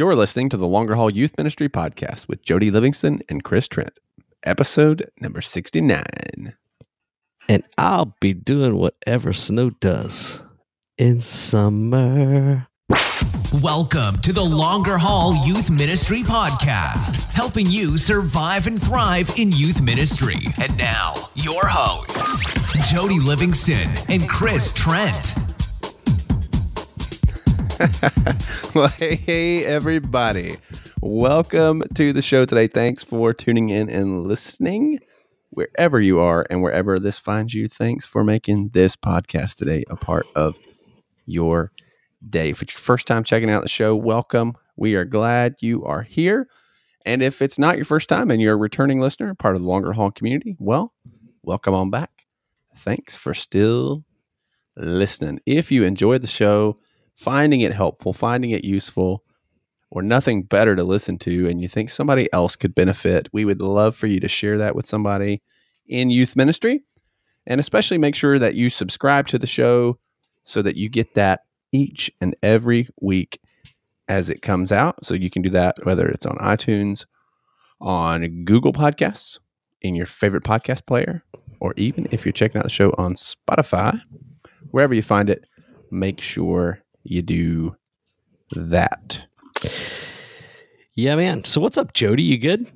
You're listening to the Longer Haul Youth Ministry Podcast with Jody Livingston and Chris Trent, episode number 69. And I'll be doing whatever snow does in summer. Welcome to the Longer Haul Youth Ministry Podcast, helping you survive and thrive in youth ministry. And now, your hosts, Jody Livingston and Chris Trent. well, hey, hey, everybody. Welcome to the show today. Thanks for tuning in and listening wherever you are and wherever this finds you. Thanks for making this podcast today a part of your day. If it's your first time checking out the show, welcome. We are glad you are here. And if it's not your first time and you're a returning listener, part of the Longer Haul community, well, welcome on back. Thanks for still listening. If you enjoyed the show, finding it helpful, finding it useful, or nothing better to listen to, and you think somebody else could benefit, we would love for you to share that with somebody in youth ministry. And especially make sure that you subscribe to the show so that you get that each and every week as it comes out. So you can do that whether it's on iTunes, on Google Podcasts, in your favorite podcast player, or even if you're checking out the show on Spotify, wherever you find it, make sure you do that. Yeah, man. So what's up, Jody? You good?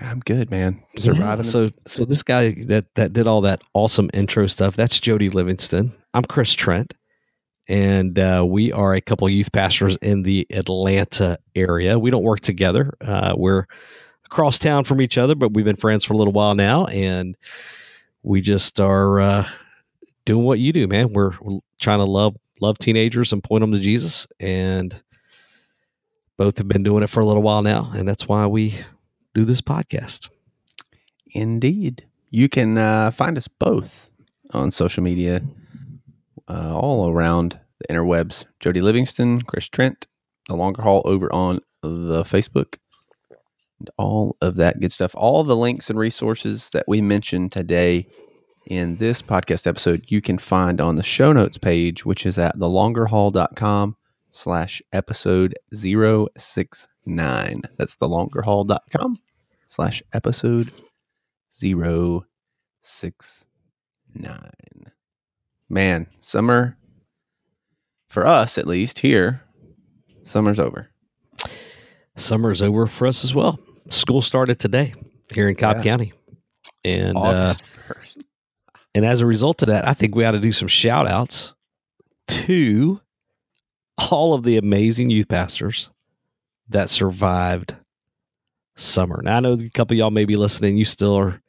I'm good, man. Surviving. Yeah, so so this guy that that did all that awesome intro stuff, that's Jody Livingston. I'm Chris Trent. And uh, we are a couple youth pastors in the Atlanta area. We don't work together. Uh, we're across town from each other, but we've been friends for a little while now, and we just are uh, doing what you do, man. We're, we're trying to love love teenagers and point them to Jesus, and both have been doing it for a little while now, and that's why we do this podcast. Indeed. You can uh, find us both on social media, uh, all around the interwebs. Jody Livingston, Chris Trent, The Longer Haul over on the Facebook, and all of that good stuff. All the links and resources that we mentioned today in this podcast episode, you can find on the show notes page, which is at thelongerhaul.com slash episode 069. That's thelongerhaul.com slash episode 069. Man, summer, for us at least here, summer's over. Summer's over for us as well. School started today here in Cobb Yeah. County. And uh, 1st. And as a result of that, I think we ought to do some shout outs to all of the amazing youth pastors that survived summer. Now I know a couple of y'all may be listening, you still are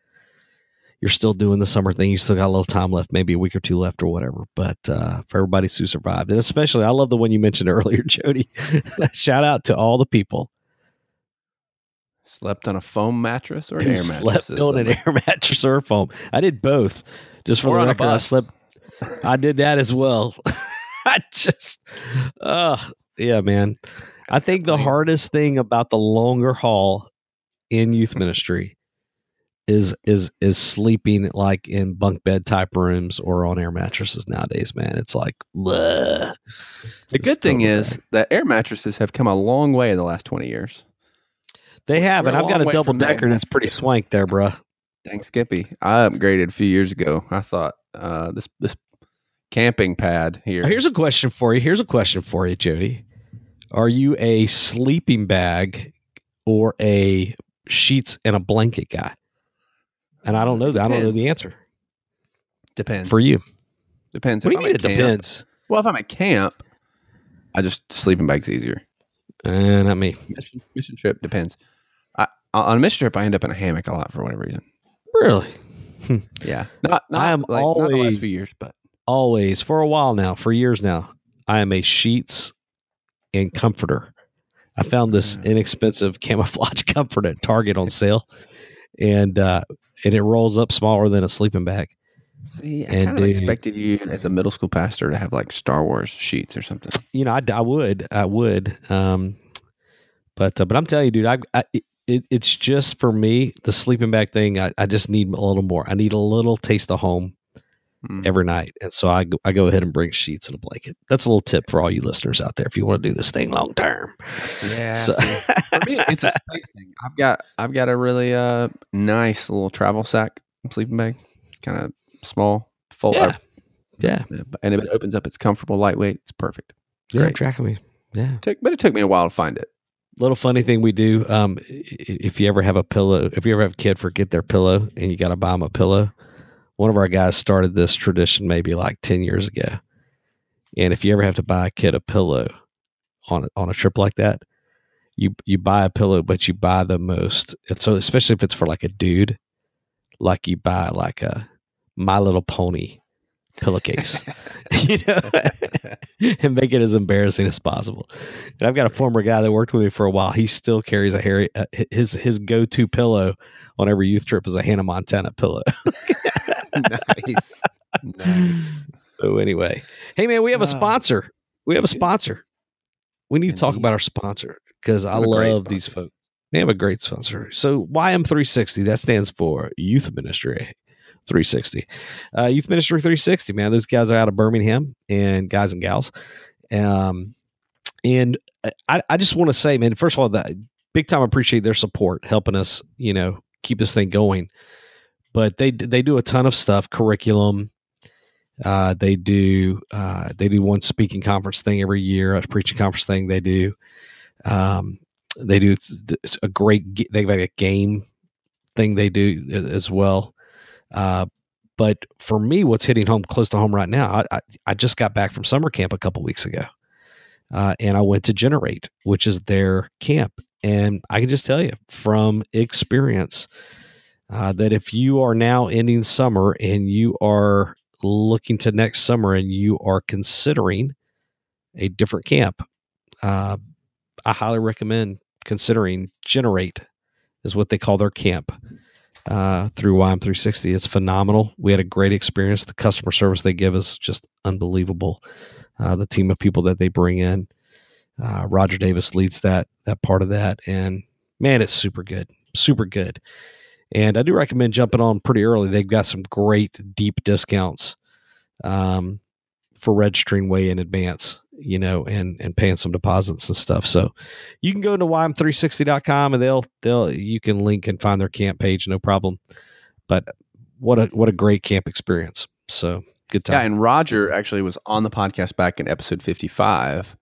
you're still doing the summer thing. You still got a little time left, maybe a week or two left or whatever. But uh, for everybody who survived, and especially I love the one you mentioned earlier, Jody. shout out to all the people Slept on a foam mattress or an air mattress? slept on an air mattress or a foam. I did both. Just for Or the record, I slept. I did that as well. I just, uh, yeah, man. I think the hardest thing about the longer haul in youth ministry is is is sleeping like in bunk bed type rooms or on air mattresses nowadays. Man, it's like bleh. The It's good thing totally is that air mattresses have come a long way in the last 20 years. they have, we're and I've got a double decker that's pretty swank there, bruh. Thanks, Skippy. I upgraded a few years ago. I thought uh, this this camping pad here. Here's a question for you. Here's a question for you, Jody. Are you a sleeping bag or a sheets and a blanket guy? And I don't know that. I don't know the answer depends for you. Depends. What do you I'm mean it camp- depends? Well, if I'm at camp, I just sleeping bag's easier. Uh, not me. Mission, mission trip depends. I, on a mission trip, I end up in a hammock a lot for whatever reason. Really? Yeah, not, not I am like, not the last always- few years, but Always for a while now, for years now, I am a sheets and comforter. I found this Mm. inexpensive camouflage comfort at Target on sale, and uh, and it rolls up smaller than a sleeping bag. see, I And kind of expected you as a middle school pastor to have like Star Wars sheets or something. you know, I, I would, I would. Um, but uh, but I'm telling you, dude, I, I it, it's just for me the sleeping bag thing. I, I just need a little more. I need a little taste of home Mm. every night. And so I go, I go ahead and bring sheets and a blanket. That's a little tip for all you listeners out there if you want to do this thing long term. Yeah. So- for me, it's a space thing. I've got I've got a really uh nice little travel sack sleeping bag. It's kind of small, full, Yeah. Yeah. and if it opens up, it's comfortable, lightweight. It's perfect. It's Yeah, great. tracking me. Yeah. Took, but it took me a while to find it. Little funny thing we do. Um, if you ever have a pillow, if you ever have a kid forget their pillow and you got to buy them a pillow, one of our guys started this tradition maybe like 10 years ago. And if you ever have to buy a kid a pillow on, a- on a trip like that, you, you buy a pillow, but you buy the most. And so, especially if it's for like a dude, like you buy like a My Little Pony pillowcase, you know, and make it as embarrassing as possible. And I've got a former guy that worked with me for a while. He still carries a Harry. Uh, his his go to pillow on every youth trip is a Hannah Montana pillow. nice, nice. so anyway, hey man, we have a sponsor. We have a sponsor. We need to talk about our sponsor because I We have a great love these folks. They have a great sponsor. So YM360 that stands for Youth Ministry 360. Uh, Youth Ministry 360, man. Those guys are out of Birmingham and guys and gals. Um, and I, I just want to say, man, first of all, that big time appreciate their support, helping us, you know, keep this thing going. But they they do a ton of stuff, curriculum. Uh, they do uh, they do one speaking conference thing every year, a preaching conference thing. They do. Um, they do a great. They've got a game thing they do as well. Uh, but for me, what's hitting home close to home right now, I, I, I just got back from summer camp a couple weeks ago, uh, and I went to Generate, which is their camp, and I can just tell you from experience uh, that if you are now ending summer and you are looking to next summer and you are considering a different camp, uh, I highly recommend considering Generate is what they call their camp uh, through YM360. It's phenomenal. We had a great experience. The customer service they give is just unbelievable. Uh, the team of people that they bring in, uh, Roger Davis leads that that part of that, and man, it's super good, super good. And I do recommend jumping on pretty early. They've got some great deep discounts um, for registering way in advance, you know, and and paying some deposits and stuff. So you can go to ym360.com and they'll they'll you can link and find their camp page, no problem. But what a what a great camp experience. So good time. Yeah, and Roger actually was on the podcast back in episode fifty-five.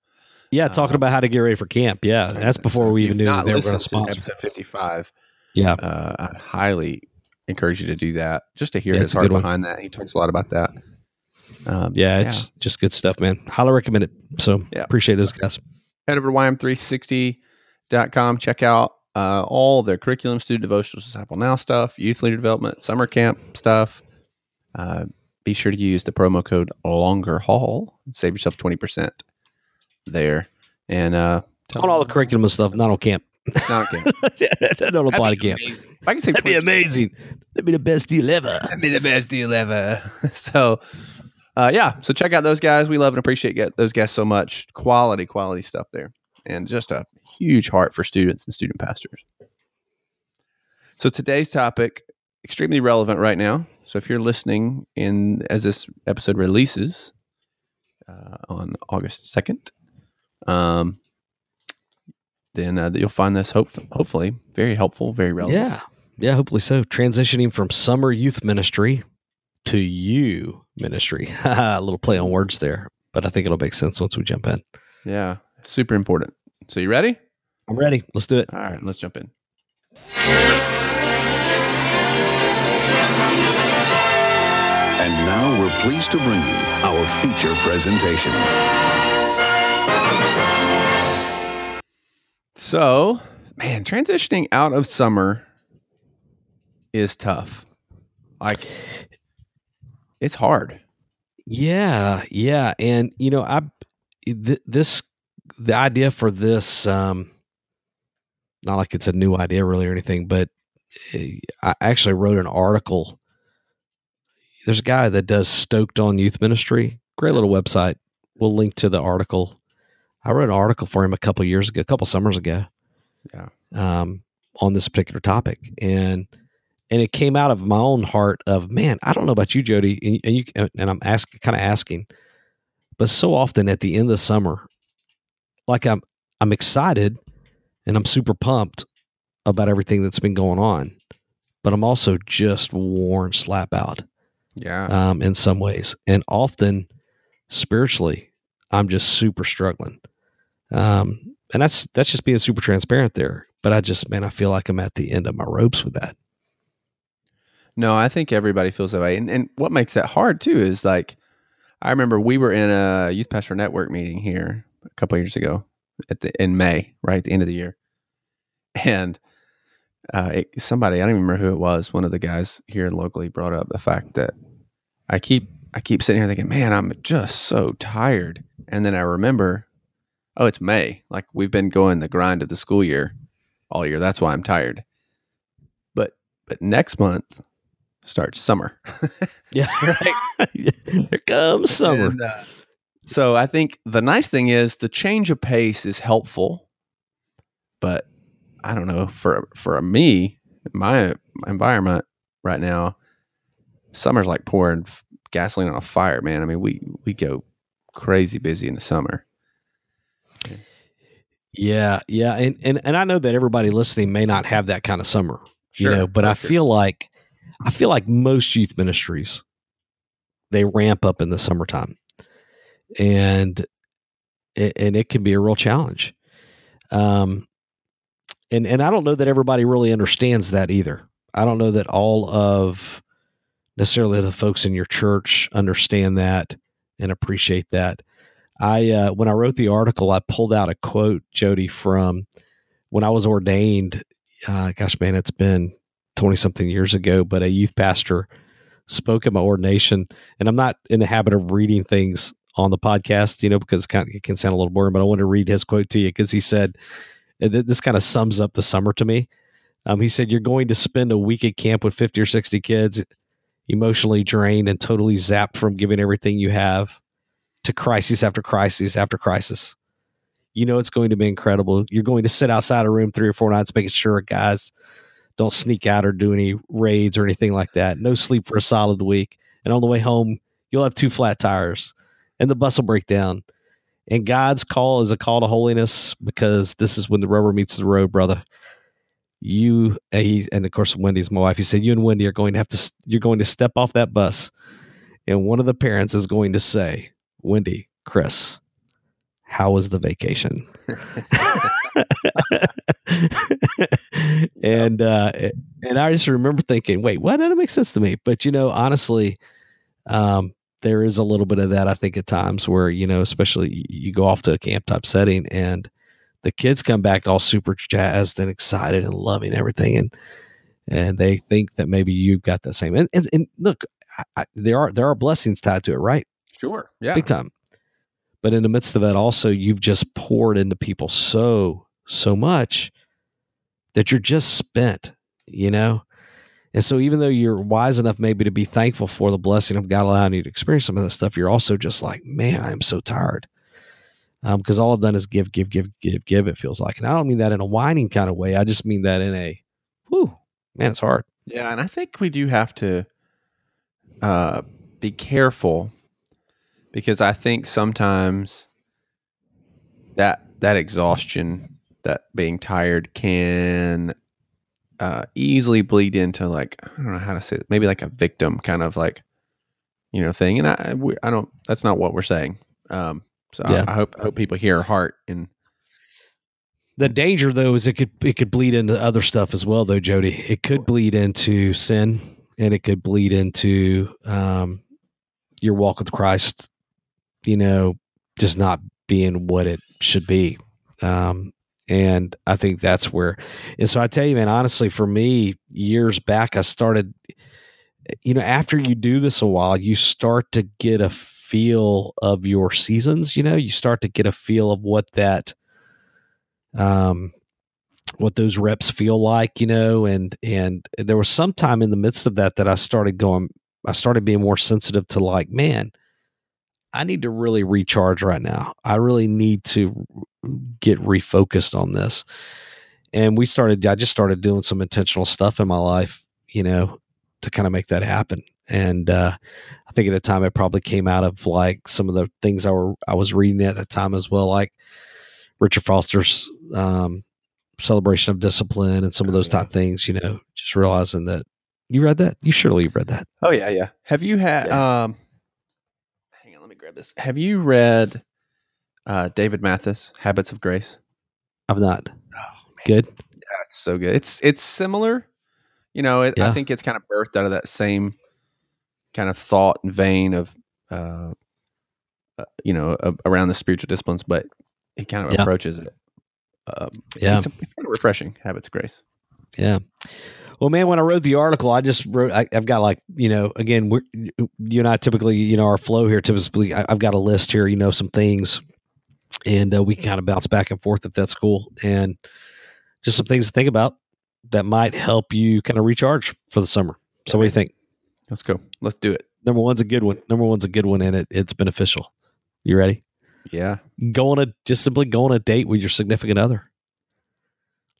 Yeah, talking uh, about how to get ready for camp. Yeah, that's before we even knew not they were going to sponsor. episode fifty-five. Yeah, uh, I highly encourage you to do that just to hear Yeah, his heart behind that. He talks a lot about that. Um, yeah, it's just good stuff, man. Highly recommend it. So Yeah. appreciate those guys. head over to ym360.com. Check out uh, all their curriculum, student devotionals, disciple now stuff, youth leader development, summer camp stuff. Uh, be sure to use the promo code longer haul save yourself 20% there. And uh, On all the curriculum and stuff, not on camp. not on camp. that don't apply to camp. amazing. I can save That'd be 20%, amazing. That'd be the best deal ever. That'd be the best deal ever. so, uh, yeah. So check out those guys. We love and appreciate get those guests so much. Quality, quality stuff there, and just a huge heart for students and student pastors. So today's topic extremely relevant right now. So if you're listening in as this episode releases uh, on August second, um, then uh, you'll find this hope hopefully very helpful, very relevant. Yeah. Yeah, hopefully so. Transitioning from summer youth ministry to you ministry. a little play on words there, but I think it'll make sense once we jump in. yeah, super important. So you ready? I'm ready. Let's do it. All right, let's jump in. And now we're pleased to bring you our feature presentation. So, man, transitioning out of summer is tough. Like, it's hard. Yeah, yeah, and you know, I th- this the idea for this um not like it's a new idea really or anything, but eh, I actually wrote an article. There's a guy that does Stoked on Youth Ministry. Great little website. We'll link to the article. I wrote an article for him a couple years ago, a couple summers ago. Yeah. Um, on this particular topic, and and it came out of my own heart of man i don't know about you jody and, and you and i'm asking kind of asking but so often at the end of summer like i'm i'm excited and i'm super pumped about everything that's been going on but i'm also just worn slap out Yeah. um, in some ways and often spiritually i'm just super struggling um, and that's that's just being super transparent there but i just man i feel like i'm at the end of my ropes with that No, I think everybody feels that way. And, and what makes that hard too is like, I remember we were in a youth pastor network meeting here a couple years ago at the in May, right at the end of the year, and uh, it, somebody I don't even remember who it was. One of the guys here locally brought up the fact that I keep I keep sitting here thinking, man, I'm just so tired, and then I remember, oh, it's May. Like we've been going the grind of the school year all year. That's why I'm tired. But but next month starts summer. yeah right here comes summer And, uh, so I think the nice thing is the change of pace is helpful, but I don't know for for me, my, environment right now, summer's like pouring f- gasoline on a fire, man. I mean, we we go crazy busy in the summer. Yeah, yeah, and and and I know that everybody listening may not have that kind of summer, you know, but I sure. feel like I feel like most youth ministries they ramp up in the summertime, and and it can be a real challenge. Um, and and I don't know that everybody really understands that either. I don't know that all of necessarily the folks in your church understand that and appreciate that. I uh, when I wrote the article, I pulled out a quote, Jody, from when I was ordained. Uh, gosh, man, it's been twenty something years ago. But a youth pastor spoke at my ordination, and I'm not in the habit of reading things on the podcast, you know, because it, kind of, it can sound a little boring. But I want to read his quote to you because he said this kind of sums up the summer to me. Um, he said, "You're going to spend a week at camp with fifty or sixty kids, emotionally drained and totally zapped from giving everything you have." to crisis after crisis after crisis. You know it's going to be incredible. You're going to sit outside a room three or four nights, making sure guys don't sneak out or do any raids or anything like that. No sleep for a solid week. And on the way home, you'll have two flat tires and the bus will break down. And God's call is a call to holiness because this is when the rubber meets the road, brother. You and he, and of course Wendy's my wife. He said you and Wendy are going to have to you're going to step off that bus, and one of the parents is going to say, Wendy, Chris, how was the vacation? and uh, and I just remember thinking, wait, what? That makes sense to me. But you know, honestly, um, there is a little bit of that. I think at times where you know, especially you go off to a camp type setting, and the kids come back all super jazzed and excited and loving everything, and and they think that maybe you've got the same. And and, and look, I, I, there are there are blessings tied to it, right? Sure. Yeah. big time. But in the midst of that, also, you've just poured into people so, so much that you're just spent, you know? And so, even though you're wise enough maybe to be thankful for the blessing of God allowing you to experience some of that stuff, you're also just like, man, I am so tired. Because all I've done is give, give, give, give, give, it feels like. And I don't mean that in a whining kind of way. I just mean that in a, whew, man, it's hard. Yeah, and I think we do have to uh, be careful because I think sometimes that that exhaustion, that being tired, can uh, easily bleed into like I don't know how to say it, maybe like a victim kind of like you know thing. And I we, I don't that's not what we're saying. Um, so Yeah. I, I hope I hope people hear heart and The danger, though, is it could it could bleed into other stuff as well, though, Jody. It could bleed into sin, and it could bleed into um, your walk with Christ. You know, just not being what it should be. Um, and I think that's where. And so I tell you, man, honestly, for me, years back, I started. You know, after you do this a while, you start to get a feel of your seasons. You know, you start to get a feel of what that um what those reps feel like you know and and there was some time in the midst of that that i started going i started being more sensitive to like man i need to really recharge right now i really need to get refocused on this and we started i just started doing some intentional stuff in my life you know, to kind of make that happen. And uh, I think at the time it probably came out of like some of the things I were I was reading at the time as well, like Richard Foster's um, celebration of discipline and some of Oh, those yeah. type things. You know, just realizing that you read that. You surely read that. Oh yeah, yeah. Have you had? Um, hang on, let me grab this. Have you read uh, David Mathis, Habits of Grace? I'm not Oh good. that's so good. It's it's similar. You know, it, I think it's kind of birthed out of that same kind of thought and vein of, uh, uh, you know, around the spiritual disciplines, but he kind of Yeah. approaches it. Um, Yeah. it's, it's kind of refreshing. Habits of Grace. Yeah. Well, man, when I wrote the article, I just wrote. I, I've got like you know, again, we're, you and I typically, you know, our flow here typically. I, I've got a list here, you know, some things, and uh, we kind of bounce back and forth if that's cool, and just some things to think about that might help you kind of recharge for the summer. So, what do you think? Let's go. Let's do it. Number one's a good one. Number one's a good one, and it it's beneficial. You ready? Yeah. go on a just simply go on a date with your significant other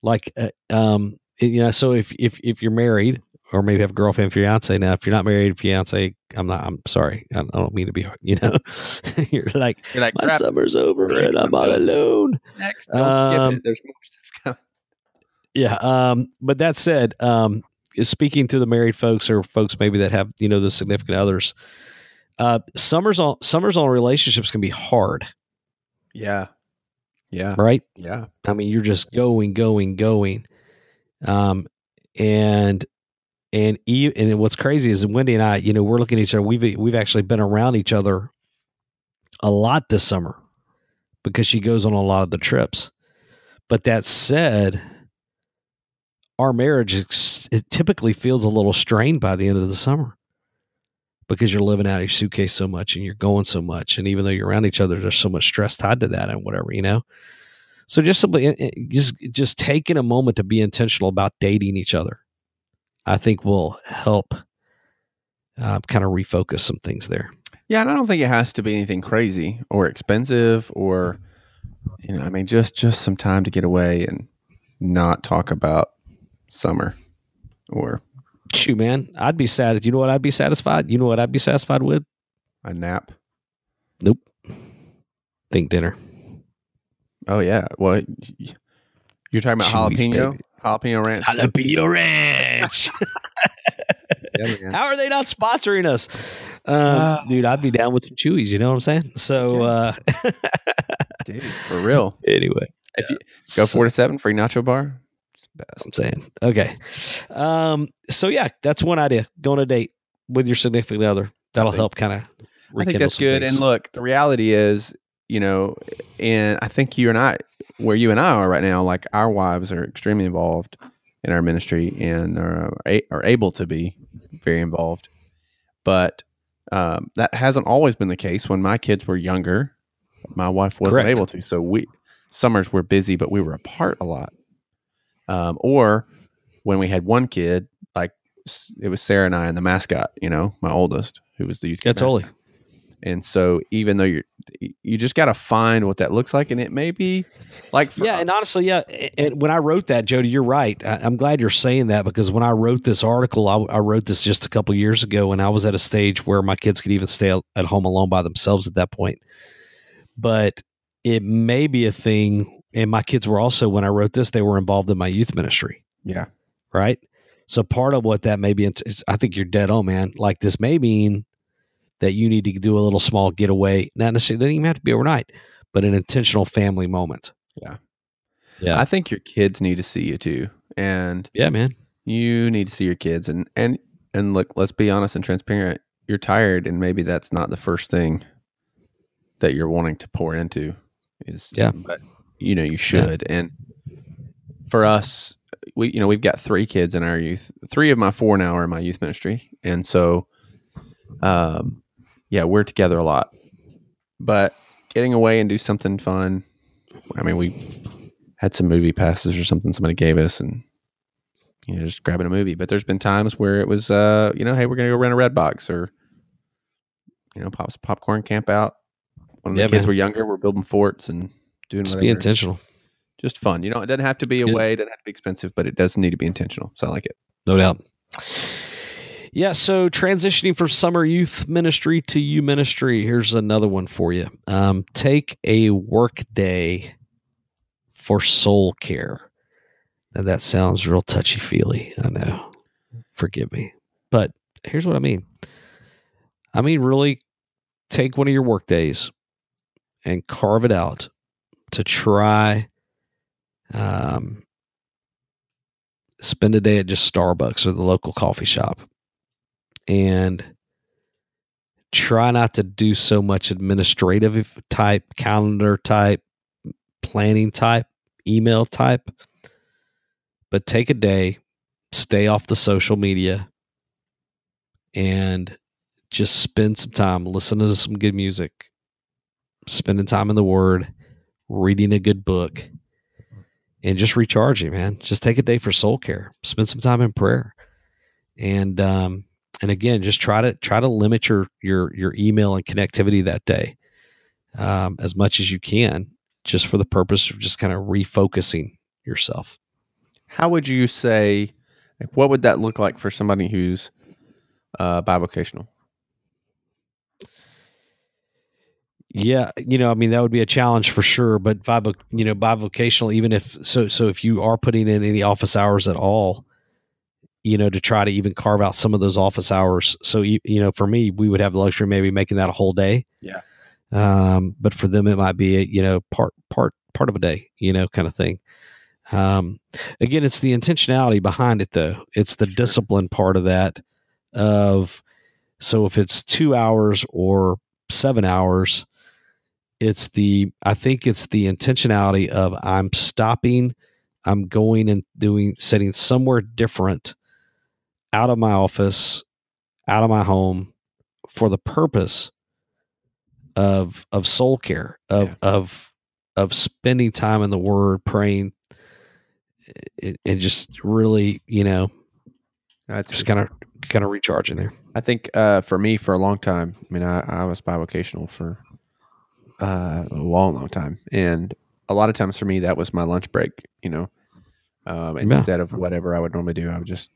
like uh, um you know so if if if you're married or maybe have a girlfriend fiance now if you're not married fiance i'm not i'm sorry i, don't mean to be you know you're like You're like, my "Crap, summer's over and i'm I'm all alone next. Don't Um, skip it. There's more stuff coming. yeah um but that said um speaking to the married folks or folks maybe that have you know the significant others uh summers on summers on relationships can be hard Yeah. Yeah. right Yeah. I mean, you're just going, going, going. Um, and and and what's crazy is Wendy and I, you know, we're looking at each other. We've we've actually been around each other a lot this summer because she goes on a lot of the trips. But that said, our marriage it typically feels a little strained by the end of the summer because you're living out of your suitcase so much and you're going so much, and even though you're around each other, there's so much stress tied to that and whatever, you know. So just simply, eh, eh, just just taking a moment to be intentional about dating each other, I think will help uh, kind of refocus some things there. Yeah, and I don't think it has to be anything crazy or expensive or you know, I mean just just some time to get away and not talk about summer or Shoot, man, I'd be sad. You know what? I'd be satisfied. You know what? I'd be satisfied with. a nap. Nope. Think dinner. Oh yeah. Well, y- y- you're talking about Chuy's, jalapeno, baby. jalapeno ranch. Jalapeno ranch. Yeah. How are they not sponsoring us? Uh, dude, I'd be down with some Chuy's. You know what I'm saying? So, uh, Dude, for real. anyway, If you go four to seven free nacho bar, it's the best. I'm saying. Okay. Um, so yeah, that's one idea. Go on a date with your significant other. That'll help kind of I think that's good. And look, the reality is, you know, and I think you and I, where you and I are right now, like our wives are extremely involved in our ministry and are, are able to be very involved. But um, that hasn't always been the case. When my kids were younger, my wife wasn't Correct. able to. So we summers were busy, but we were apart a lot. Um, or when we had one kid, like it was Sarah and I and the mascot, you know, my oldest, who was the youth. Totally. mascot. And so even though you're, you just got to find what that looks like, and it may be like for, Yeah, uh and honestly, yeah. And when I wrote that, Jody, you're right. I, I'm glad you're saying that because when I wrote this article, I, I wrote this just a couple years ago, and I was at a stage where my kids could even stay at home alone by themselves at that point. But it may be a thing, and my kids were also when I wrote this, they were involved in my youth ministry. yeah, right? So part of what that may be, I think you're dead on, man. Like this may mean that you need to do a little small getaway, not necessarily, doesn't even have to be overnight, but an intentional family moment. Yeah. Yeah. I think your kids need to see you too, and yeah, man. you need to see your kids, and and and look, let's be honest and transparent. You're tired, and maybe that's not the first thing that you're wanting to pour into. Is Yeah. but you know you should, and for us, we you know we've got three kids in our youth. Three of my four now are in my youth ministry, and so, um, yeah, we're together a lot. But getting away and do something fun. I mean, we had some movie passes or something somebody gave us, and you know, just grabbing a movie. But there's been times where it was, uh, you know, hey, we're gonna go rent a red box or, you know, pop some popcorn, camp out. When Yeah, the kids man. were younger, we're building forts and doing Just whatever. be intentional. Just fun. You know, it doesn't have to be It's good. away. It doesn't have to be expensive, but it does need to be intentional. So I like it. No doubt. Yeah, so transitioning from summer youth ministry to you ministry, here's another one for you. Um, take a work day for soul care. Now that sounds real touchy feely. I know. Forgive me. But here's what I mean. I mean, really take one of your work days and carve it out to try um, spend a day at just Starbucks or the local coffee shop and try not to do so much administrative type, calendar type, planning type, email type, but take a day, stay off the social media, and just spend some time listening to some good music, spending time in the Word, reading a good book, and just recharging, man. Just take a day for soul care, spend some time in prayer. And um, and again just try to try to limit your your your email and connectivity that day um, as much as you can just for the purpose of just kind of refocusing yourself How would you say? Like, what would that look like for somebody who's uh, bivocational? yeah you know i mean that would be a challenge for sure but bivo, you know bivocational even if so so if you are putting in any office hours at all you know to try to even carve out some of those office hours. So you, you know for me we would have the luxury maybe making that a whole day. Yeah. um but for them it might be a, you know part part part of a day you know kind of thing. Um again it's the intentionality behind it though. It's the discipline part of that of so if it's two hours or seven hours it's the i think it's the intentionality of i'm stopping i'm going and doing setting somewhere different out of my office out of my home for the purpose of of soul care of Yeah. of of spending time in the word praying and- and just really you know That's just kind of kind of recharging there I think uh, for me, for a long time, I mean, I, I was bivocational for uh, a long, long time, and a lot of times for me, that was my lunch break. You know, um, Yeah. instead of whatever I would normally do, I would just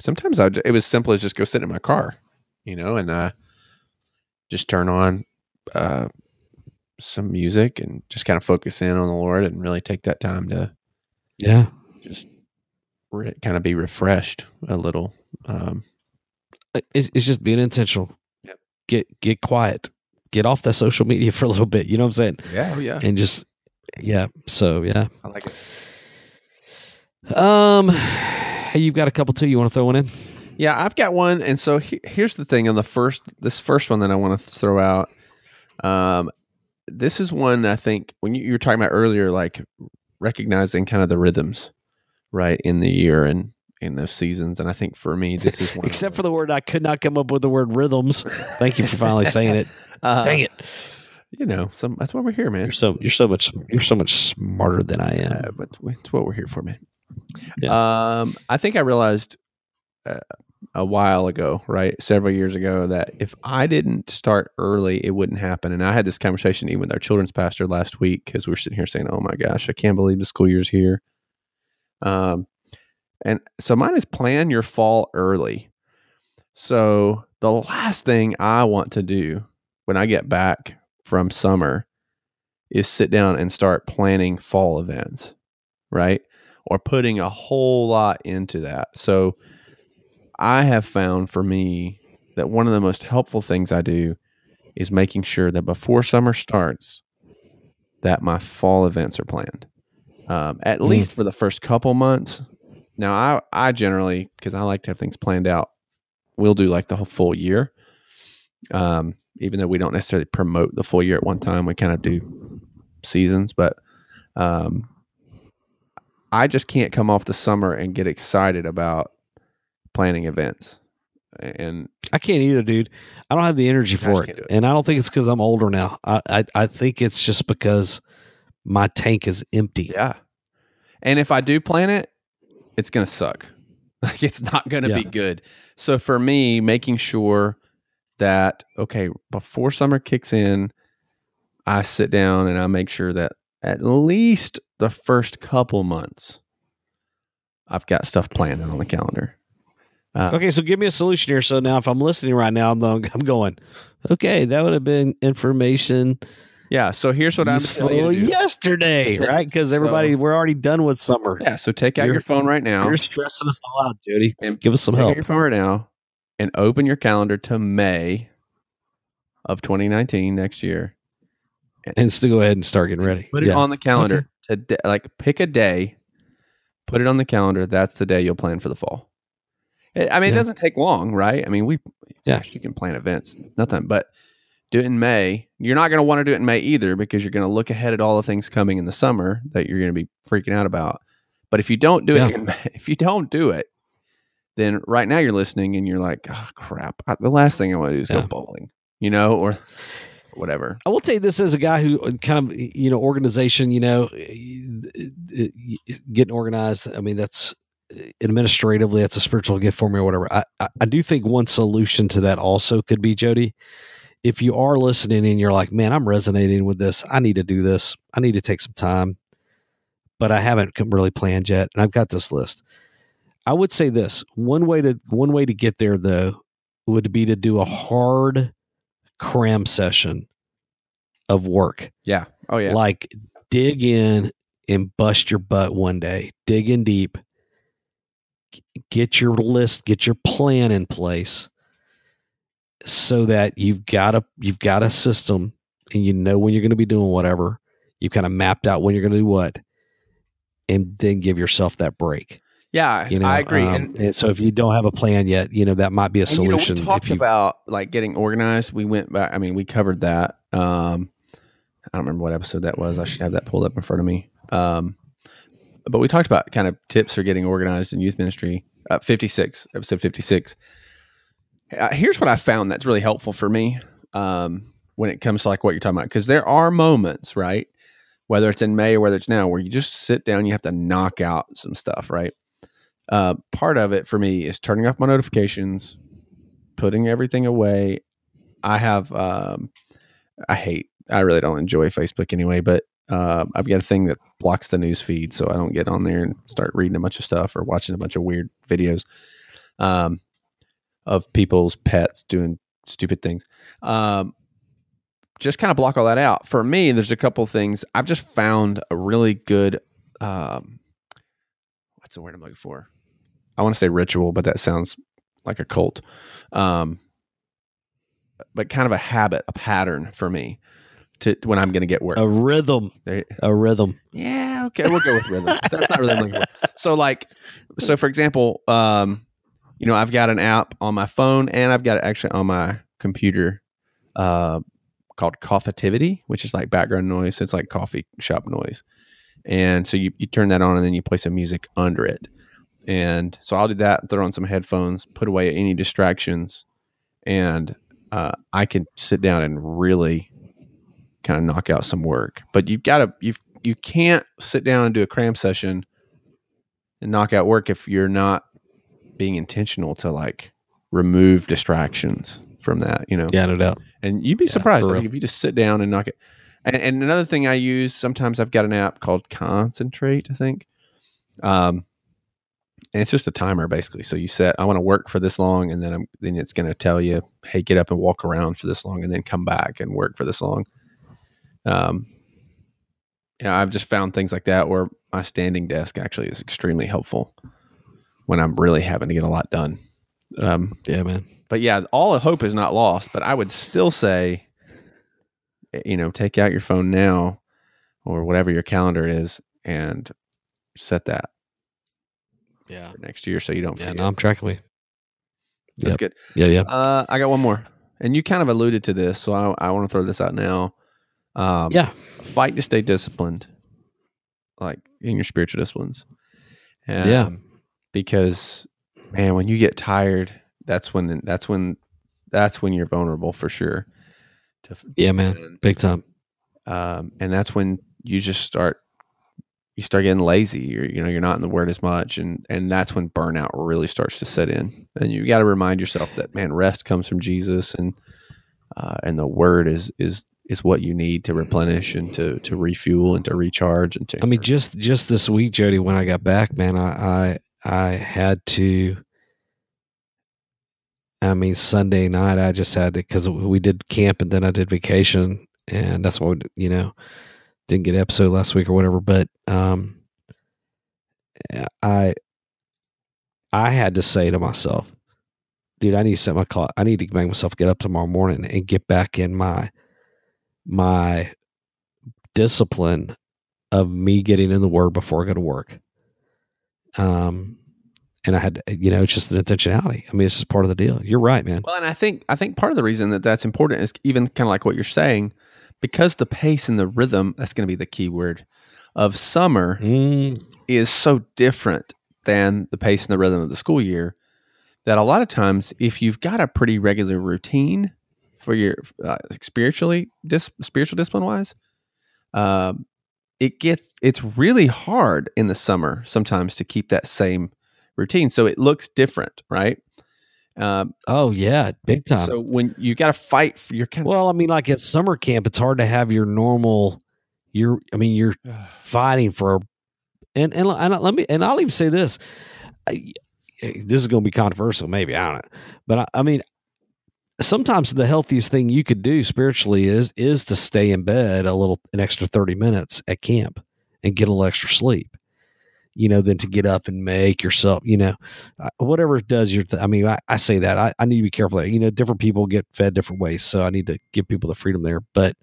sometimes I it was simple as just go sit in my car, you know, and uh, just turn on uh, some music and just kind of focus in on the Lord and really take that time to yeah just re- kind of be refreshed a little. Um, it's, it's just being intentional Yep. get get quiet get off that social media for a little bit you know what i'm saying yeah, oh, yeah, and just yeah so yeah I like it. um hey you've got a couple too you want to throw one in Yeah, I've got one, and so he- here's the thing on the first, this first one that I want to throw out. Um, this is one I think when you, you were talking about earlier, like recognizing kind of the rhythms, right, in the year and in those seasons, and I think for me, this is one. except for the word i could not come up with the word rhythms thank you for finally saying it uh, dang it you know, some that's why we're here, man. you're so you're so much you're so much smarter than i am Uh, but it's what we're here for, man. Yeah. Um, I think I realized uh, a while ago, right, several years ago, that if I didn't start early, it wouldn't happen. And I had this conversation even with our children's pastor last week because we were sitting here saying, "Oh my gosh, I can't believe the school year's here." Um, and so mine is plan your fall early. So the last thing I want to do when I get back from summer is sit down and start planning fall events, right? Or putting a whole lot into that. So I have found for me that one of the most helpful things I do is making sure that before summer starts, that my fall events are planned. Um, at Mm. least for the first couple months. Now, I I generally because I like to have things planned out. We'll do like the whole full year. Um, even though we don't necessarily promote the full year at one time, we kind of do seasons. But um, I just can't come off the summer and get excited about planning events. And I can't either, dude. I don't have the energy for it. it. and I don't think it's because I'm older now. I, I I think it's just because my tank is empty. yeah, and if I do plan it, it's gonna suck. Like it's not gonna be good. So for me, making sure that okay before summer kicks in, I sit down and I make sure that at least the first couple months, I've got stuff planned on the calendar. Uh, Okay, so give me a solution here. So now, if I'm listening right now, I'm, I'm going, okay, that would have been information Yeah. So here's what I'm telling you. yesterday, right? Because everybody, so- we're already done with summer. Yeah. So take out You're- your phone right now. You're stressing us all out, Jody. And Give us some help. your phone right now and open your calendar to May of 2019 next year. And to go ahead and start getting ready. Put it Yeah. on the calendar today. Like pick a day, put it on the calendar. That's the day you'll plan for the fall. I I mean, it doesn't take long, right? I mean, we, Yeah. you can plan events, nothing, but do it in May. You're not going to want to do it in May either because you're going to look ahead at all the things coming in the summer that you're going to be freaking out about. But if you don't do Yeah. it, in May, if you don't do it, then right now you're listening and you're like, oh crap, I, the last thing I want to do is Yeah. go bowling, you know, or whatever. I will tell you this as a guy who uh, kind of you know organization, you know, uh, uh, getting organized. I mean, that's uh, administratively that's a spiritual gift for me or whatever. I, I I do think one solution to that also could be Jody. If you are listening and you're like, man, I'm resonating with this. I need to do this. I need to take some time, but I haven't really planned yet, and I've got this list. I would say this one way to one way to get there though would be to do a hard cram session of work. Yeah. Oh yeah. Like dig in and bust your butt one day. Dig in deep. Get your list, get your plan in place so that you've got a you've got a system and you know when you're going to be doing whatever. You've kind of mapped out when you're going to do what and then give yourself that break. Yeah, You know, I agree. um, and, and so if you don't have a plan yet, you know that might be a and, you know, solution. we talked you, about like getting organized. We went back. I mean, we covered that. Um, I don't remember what episode that was. I should have that pulled up in front of me. Um, but we talked about kind of tips for getting organized in youth ministry. Uh, Fifty six, episode fifty six. Uh, here's what I found that's really helpful for me um, when it comes to like what you're talking about, because there are moments, right? Whether it's in May or whether it's now, where you just sit down, you have to knock out some stuff, right? Uh, part of it for me is turning off my notifications, putting everything away. I have, um, I hate, I really don't enjoy Facebook anyway, but uh, I've got a thing that blocks the news feed, so I don't get on there and start reading a bunch of stuff or watching a bunch of weird videos um, of people's pets doing stupid things. Um, just kind of block all that out. For me, there's a couple things I've just found a really good. Um, what's the word I'm looking for? I want to say ritual, but that sounds like a cult. Um, but kind of a habit, a pattern for me to when I'm going to get work. a rhythm, There- a rhythm. yeah, okay, we'll go with rhythm. That's not really what looking for. So, like, so for example, um, you know, I've got an app on my phone and I've got it actually on my computer, uh, called Coffitivity, which is like background noise. It's like coffee shop noise, and so you you turn that on and then you play some music under it, and so I'll do that. Throw on some headphones, put away any distractions, and uh, I can sit down and really kind of knock out some work. But you've got to you've you can't sit down and do a cram session and knock out work if you're not being intentional to like remove distractions from that. You know, Yeah, no doubt. and you'd be Yeah, surprised like, if you just sit down and knock it. And, and another thing I use sometimes I've got an app called Concentrate. I think, um, and it's just a timer basically. So you set I want to work for this long, and then I'm then it's going to tell you, hey, get up and walk around for this long, and then come back and work for this long. Um, yeah, I've just found things like that where my standing desk actually is extremely helpful when I'm really having to get a lot done. Um, Yeah, man. but yeah, all hope is not lost. But I would still say, eh, you know, take out your phone now or whatever your calendar is and set that Yeah. next year so you don't Yeah, forget. no, I'm tracking me. That's Yep. good. Yeah, yeah. Uh, I got one more, and you kind of alluded to this, so I, I want to throw this out now. Um, yeah. fight to stay disciplined, like in your spiritual disciplines. Yeah. Um, because man, when you get tired, that's when that's when that's when you're vulnerable for sure. To Yeah, man. Big time. um, and that's when you just start you start getting lazy. You're you know you're not in the word as much, and and that's when burnout really starts to set in. And you got to remind yourself that man, rest comes from Jesus, and uh, and the word is is is what you need to replenish and to to refuel and to recharge and to. I mean, just just this week, Jody, when I got back, man, I I, I had to I mean, Sunday night, I just had to because we did camp and then I did vacation, and that's what you know didn't get an episode last week or whatever. But um, I I had to say to myself, dude, I need to set my clock. I need to make myself get up tomorrow morning and get back in my my discipline of me getting in the word before I go to work. Um, and I had, you know, it's just an intentionality. I mean, it's just part of the deal. You're right, man. Well, and I think I think part of the reason that that's important is even kind of like what you're saying, because the pace and the rhythm that's going to be the key word of summer Mm, is so different than the pace and the rhythm of the school year that a lot of times if you've got a pretty regular routine for your uh, spiritually dis- spiritual discipline wise um, it gets it's really hard in the summer sometimes to keep that same routine so it looks different right um, oh yeah, big time. so when you got to fight for your kind well, I mean, like at summer camp, it's hard to have your normal. You're, I mean, you're fighting for, and and, and let me, and I'll even say this. I, this is going to be controversial, maybe I don't know, but I, I mean, sometimes the healthiest thing you could do spiritually is is to stay in bed a little an extra 30 minutes at camp and get a little extra sleep you know than to get up and make yourself you know uh, whatever it does your th- i mean I, I say that I, I need to be careful there you know different people get fed different ways so i need to give people the freedom there but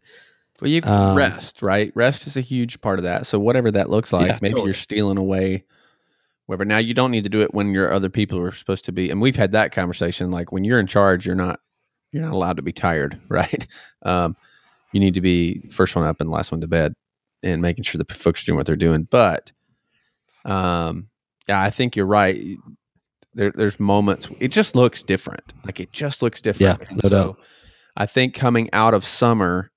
Well, you Um, rest, right? Rest is a huge part of that. So whatever that looks like, Yeah, maybe totally. you're stealing away. Whatever. Now you don't need to do it when your other people are supposed to be. And we've had that conversation. Like when you're in charge, you're not you're not allowed to be tired, right? Um, you need to be first one up and last one to bed, and making sure the folks are doing what they're doing. But, um, yeah, I think you're right. There, there's moments. It just looks different. Like it just looks different. Yeah, And no doubt. I think coming out of summer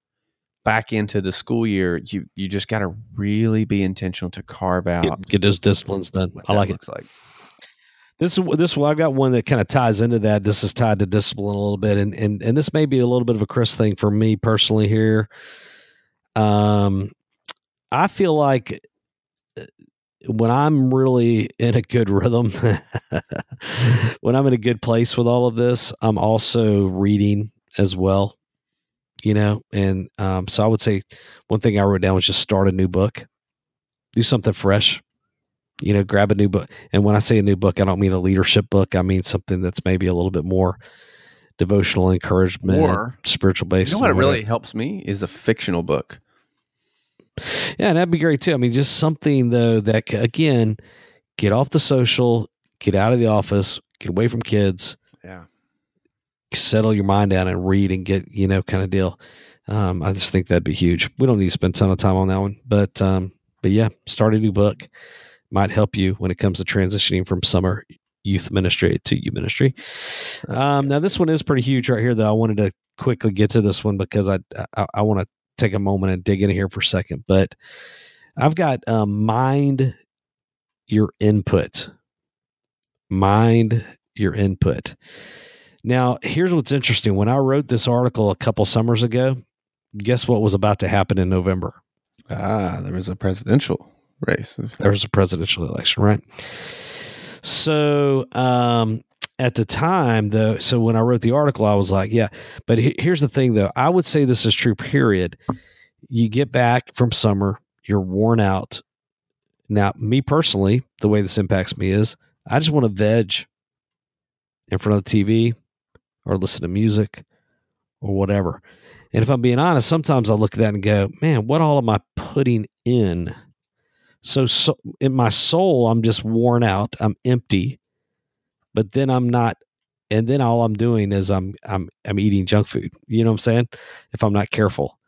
back into the school year, you you just got to really be intentional to carve out get, get those disciplines done what i like it looks like. This is this. I've got one that kind of ties into that. This is tied to discipline a little bit, and and and this may be a little bit of a Chris thing for me personally here. Um, I feel like when I'm really in a good rhythm, when I'm in a good place with all of this, I'm also reading as well. You know, and um, so I would say one thing I wrote down was just start a new book, do something fresh you know, grab a new book. And when I say a new book, I don't mean a leadership book. I mean something that's maybe a little bit more devotional encouragement, Or- spiritual based. You know what really helps me is a fictional book. Yeah, and that'd be great too. I mean, just something though that again, get off the social, get out of the office, get away from kids, Yeah. settle your mind down and read and get you know kind of deal. Um, I just think that'd be huge. We don't need to spend a ton of time on that one, but um, but yeah, start a new book might help you when it comes to transitioning from summer youth ministry to youth ministry. Um, now this one is pretty huge right here, though. I wanted to quickly get to this one because I I, I want to take a moment and dig in here for a second. But I've got um, mind your input. Mind your input. Now, here's what's interesting. When I wrote this article a couple summers ago, guess what was about to happen in November? Ah, there was a presidential race. there was a presidential election, right? So um, at the time, though, so when I wrote the article, I was like, yeah. But he- here's the thing, though. I would say this is true. Period. You get back from summer, you're worn out. Now, me personally, the way this impacts me is I just want to veg in front of the TV or listen to music or whatever. And if I'm being honest, sometimes I look at that and go, man, what all am I putting in? So, so in my soul, I'm just worn out. I'm empty. But then I'm not, and then all I'm doing is I'm I'm I'm eating junk food. You know what I'm saying? If I'm not careful.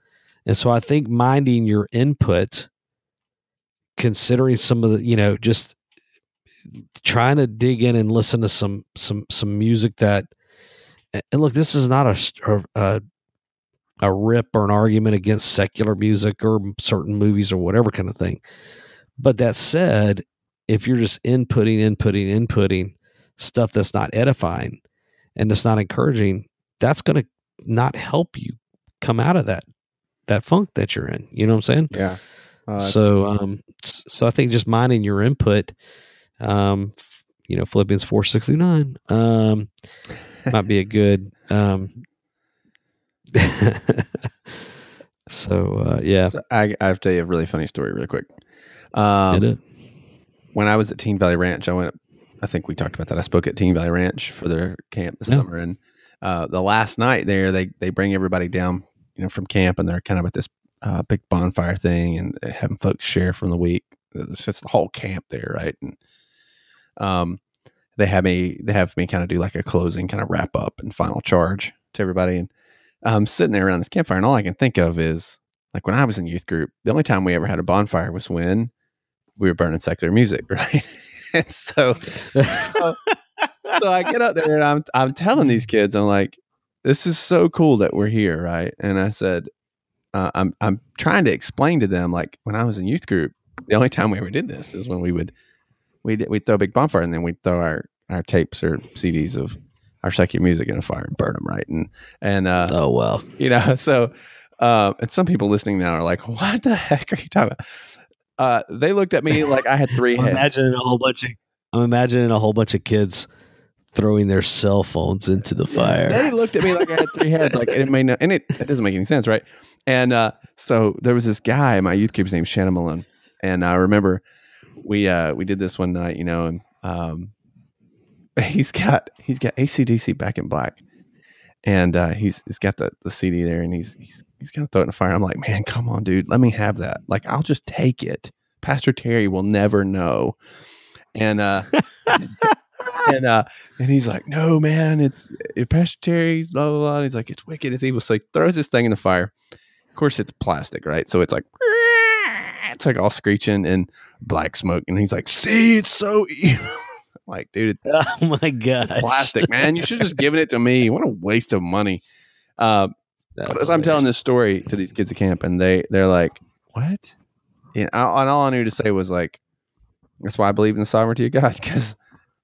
And so I think minding your input, considering some of the, you know, just trying to dig in and listen to some some some music that and look, this is not a a, a rip or an argument against secular music or certain movies or whatever kind of thing. But that said, if you're just inputting, inputting, inputting stuff that's not edifying and it's not encouraging, that's going to not help you come out of that that funk that you're in. You know what I'm saying? Yeah. Uh, so, um, so I think just minding your input, um, you know Philippians four six through nine. Um, might be a good. Um, so uh, yeah, So I, I have to tell you a really funny story, real quick. Um, when I was at Teen Valley Ranch, I went. I think we talked about that. I spoke at Teen Valley Ranch for their camp this Yeah. summer, and uh, the last night there, they they bring everybody down, you know, from camp, and they're kind of at this uh, big bonfire thing, and having folks share from the week. It's the whole camp there, right? And um, they have me they have me kind of do like a closing kind of wrap up and final charge to everybody, and I'm sitting there around this campfire, and all I can think of is like when I was in youth group, the only time we ever had a bonfire was when we were burning secular music, right? And so, so, so I get up there and I'm I'm telling these kids, I'm like, this is so cool that we're here, right? And I said, uh, I'm I'm trying to explain to them like when I was in youth group, the only time we ever did this is when we would we we'd throw a big bonfire and then we'd throw our our tapes or CDs of our secular music in a fire and burn them, right? And and uh, Oh well, you know so um and some people listening now are like what the heck are you talking about uh they looked at me like i had three I'm heads. imagining a whole bunch of I'm imagining a whole bunch of kids throwing their cell phones into the fire. they looked at me like i had three heads like it may not and it, it doesn't make any sense right? And uh so there was this guy my youth group's name name's shannon malone. And i remember we uh we did this one night you know and um he's got he's got AC/DC back in black. And uh, he's he's got the, the CD there, and he's he's he's gonna throw it in the fire. I'm like, man, come on, dude, let me have that. Like, I'll just take it. Pastor Terry will never know. And uh, and uh, and he's like, no, man, it's it, Pastor Terry's blah blah blah. And he's like, it's wicked, it's evil. So he throws this thing in the fire. Of course, it's plastic, right? So it's like. It's like all screeching and black smoke, and he's like, "See, it's so evil." like, dude, it's oh my god, it's plastic, man. You should have just given it to me. What a waste of money. Uh, but as I'm telling this story to these kids at camp, and they they're like, "What?" And, I, and all I knew to say was like, "That's why I believe in the sovereignty of God," because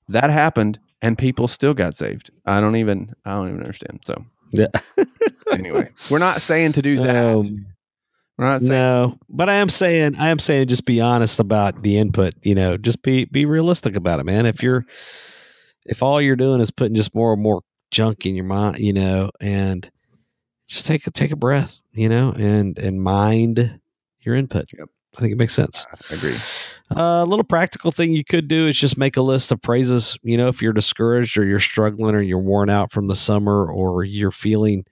that happened, and people still got saved. I don't even I don't even understand. So Yeah. anyway, we're not saying to do that. Um, we're not saying no, but I am saying I am saying just be honest about the input. You know, just be be realistic about it, man. If you're if all you're doing is putting just more and more junk in your mind, you know, and just take a take a breath, you know, and and mind your input. Yep. I think it makes sense. I agree. Uh, a little practical thing you could do is just make a list of praises. You know, if you're discouraged or you're struggling or you're worn out from the summer or you're feeling,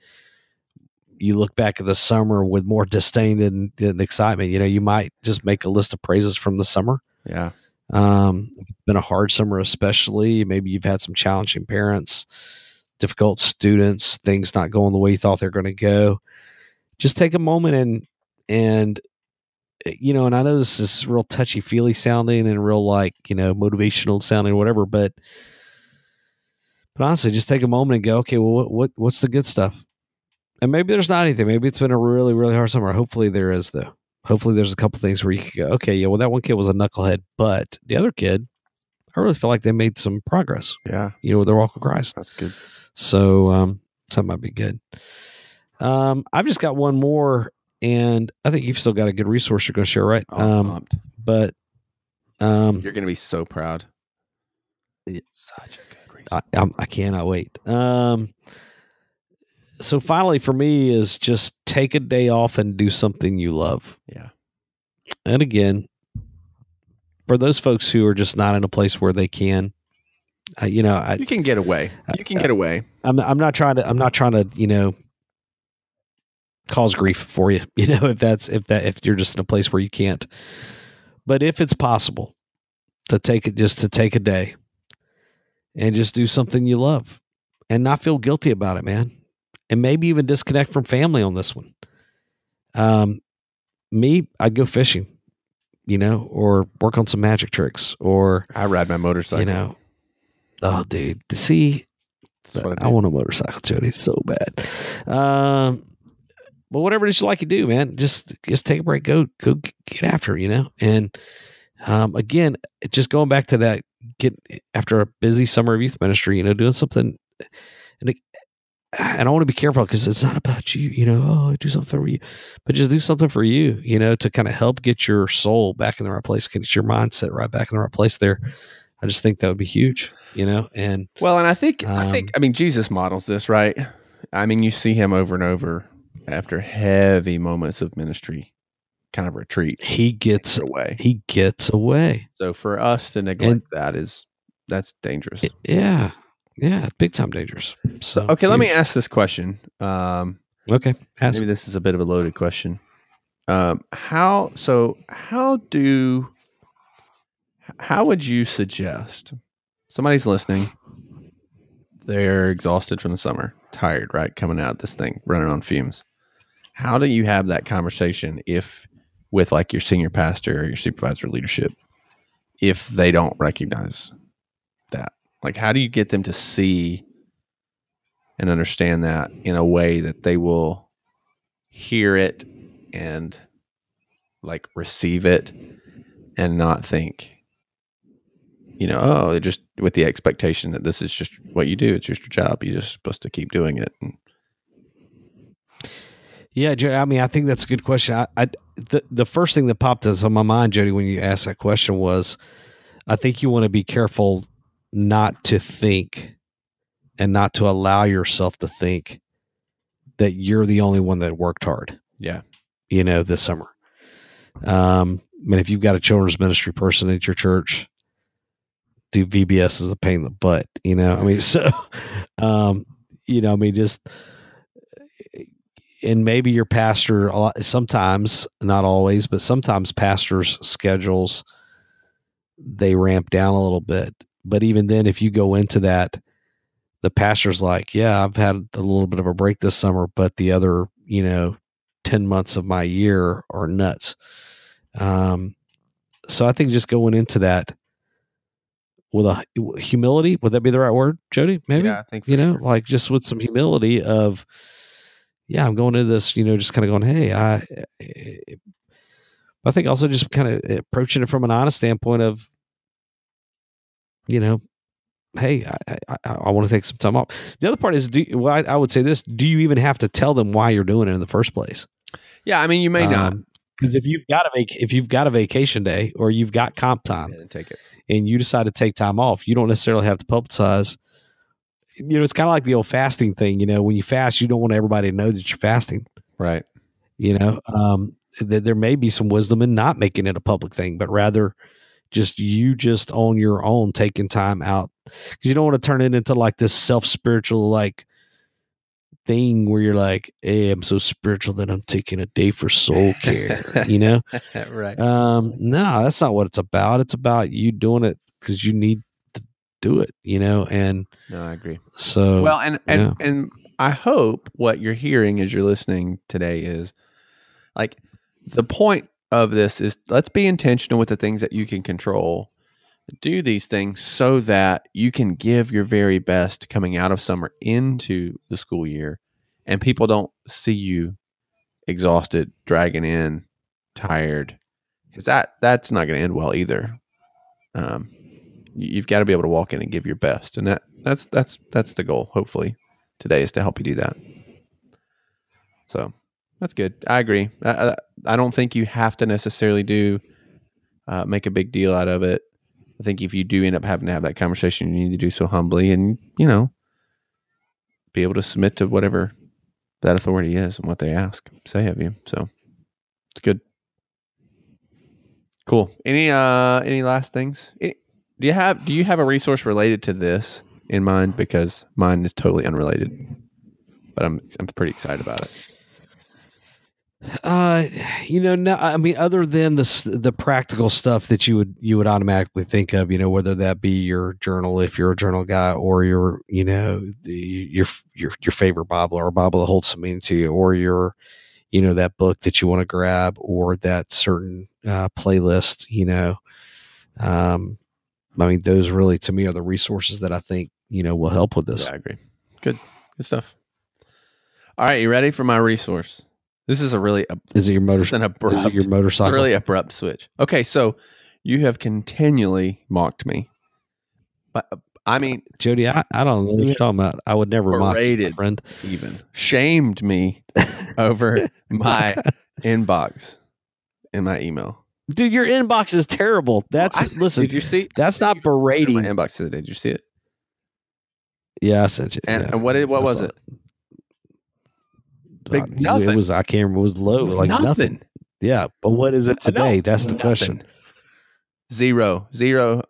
you look back at the summer with more disdain than, than excitement. You know, you might just make a list of praises from the summer. Yeah, Um, been a hard summer, especially. Maybe you've had some challenging parents, difficult students, things not going the way you thought they're going to go. Just take a moment and and eh, you know, and I know this is real touchy feely sounding and real like you know motivational sounding, whatever. But but honestly, just take a moment and go, okay, well, what, what what's the good stuff? And maybe there's not anything. Maybe it's been a really really hard summer. Hopefully there is though hopefully there's a couple things where you could go, okay, yeah, well, that one kid was a knucklehead, but the other kid, I really feel like they made some progress, yeah, you know, with their walk with Christ. that's good. So, um, that might be good. Um, I've just got one more, and I think you've still got a good resource you're going to share, right? Oh, um, pumped. but, um, You're gonna be so proud. Such a good reason. I, I'm, I cannot wait. Um, so finally, for me, is just take a day off and do something you love. yeah, and again, for those folks who are just not in a place where they can, uh, you know, I, you can get away. You can get away. I'm I'm not trying to I'm not trying to you know cause grief for you. You know, if that's if that if you're just in a place where you can't, but if it's possible to take it just to take a day and just do something you love and not feel guilty about it, man, and maybe even disconnect from family on this one. Um, me, I'd go fishing, you know, or work on some magic tricks, or I ride my motorcycle. you know, oh, dude, to see I I want a motorcycle, Jody, so bad. Um, but whatever it is you like to do, man, just just take a break, go go get after, you know. And um, again, just going back to that, get after a busy summer of youth ministry, you know, doing something. And and I want to be careful because it's not about you, you know. Oh, I do something for you, but just do something for you, you know, to kind of help get your soul back in the right place, get your mindset right back in the right place. There, I just think that would be huge, you know. And Well, and I think I Um, think I mean Jesus models this, right? I mean, you see him over and over after heavy moments of ministry, kind of retreat he gets away. he gets away. So for us to neglect that is that's dangerous. Yeah, yeah, big time dangerous. So okay, let me ask this question. Um, Okay, ask. maybe this is a bit of a loaded question. Um, how so? How do? How would you suggest somebody's listening? They're exhausted from the summer, tired, right? Coming out of this thing, running on fumes. How do you have that conversation if, with like your senior pastor or your supervisor leadership, if they don't recognize that? Like, how do you get them to see and understand that in a way that they will hear it and like receive it and not think you know oh just with the expectation that this is just what you do it's just your job you're just supposed to keep doing it and Yeah, Jody. I mean, I think that's a good question. I, I the the first thing that popped into my mind, Jody, when you asked that question was, I think you want to be careful not to think and not to allow yourself to think that you're the only one that worked hard. yeah You know, this summer. Um, I mean, if you've got a children's ministry person at your church, do VBS is a pain in the butt. You know, I mean, so, um, you know, I mean, just and maybe your pastor a lot sometimes not always but sometimes pastors schedules they ramp down a little bit but even then if you go into that the pastor's like yeah i've had a little bit of a break this summer but the other you know 10 months of my year are nuts. Um so i think just going into that with a humility would that be the right word jody maybe? Yeah i think you know sure. like just with some humility of yeah i'm going into this you know just kind of going hey i eh, eh, eh, i think also just kind of approaching it from an honest standpoint of you know hey i i, I want to take some time off the other part is do well I, I would say this do you even have to tell them why you're doing it in the first place yeah i mean you may not because if you've got a vac- if you've got a vacation day or you've got comp time Yeah, take it and you decide to take time off, you don't necessarily have to publicize. You know, it's kind of like the old fasting thing. You know, when you fast, you don't want everybody to know that you're fasting. right You know, um, th- there may be some wisdom in not making it a public thing, but rather just you just on your own taking time out because you don't want to turn it into like this self spiritual like thing where you're like, hey, I'm so spiritual that I'm taking a day for soul care. you know, right um, no, that's not what it's about. It's about you doing it because you need to do it, you know. And no i agree so, well and and yeah. and i hope what you're hearing as you're listening today is like the point of this is let's be intentional with the things that you can control. Do these things so that you can give your very best coming out of summer into the school year and people don't see you exhausted dragging in tired because that that's not going to end well either. Um, you- you've got to be able to walk in and give your best and that that's that's that's the goal hopefully today is to help you do that. So that's good. I agree. I, I, don't think you have to necessarily do uh, make a big deal out of it. I think if you do end up having to have that conversation you need to do so humbly and you know be able to submit to whatever that authority is and what they ask say of you. So it's good. Cool. Any uh any last things? Do you have do you have a resource related to this in mind? Because mine is totally unrelated but i'm i'm pretty excited about it uh, you know, no, I mean, other than the the practical stuff that you would you would automatically think of, you know, whether that be your journal if you're a journal guy, or your you know your your your favorite Bible or a Bible that holds something to you, or your you know that book that you want to grab, or that certain uh, playlist, you know. Um, I mean, those really to me are the resources that I think you know will help with this. Yeah, I agree. Good, good stuff. All right, you ready for my resource? This is a really ab- Is it your motor? is an Is abrupt. it your It's motorcycle? a really abrupt switch. Okay, so you have continually mocked me, but uh, I mean, Jody, I, I don't know what you're talking about. I would never mock you, my friend. even shamed me over my inbox in my email. dude, your inbox is terrible. That's I- listen. Did you see? That's not berating. My inbox today. Did you see it? Yeah, I sent you. And, yeah. and what did, what I was saw it? Big Uh, nothing. It was I can't remember. It was low. It was like nothing. nothing. Yeah, but what is it I today? That's the Nothing. question. Zero, zero,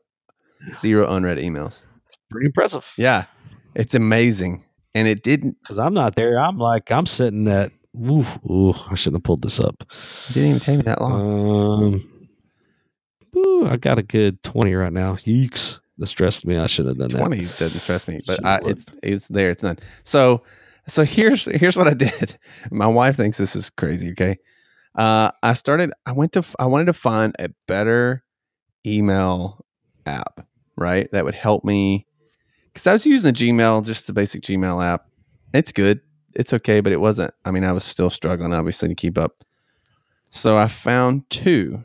zero unread emails. It's pretty impressive. Yeah, it's amazing, and it didn't Because I'm not there. I'm like I'm sitting at. Ooh, ooh, I shouldn't have pulled this up. It didn't even take me that long. Um, ooh, I got a good twenty right now. Yeeks. That stressed me. I should have done that. Twenty doesn't stress me, but I, it's it's there. It's done. So so here's here's what I did. My wife thinks this is crazy. Okay, uh, I started. I went to. I wanted to find a better email app, right? That would help me because I was using the Gmail, just the basic Gmail app. It's good. It's okay, but it wasn't. I mean, I was still struggling, obviously, to keep up. So I found two.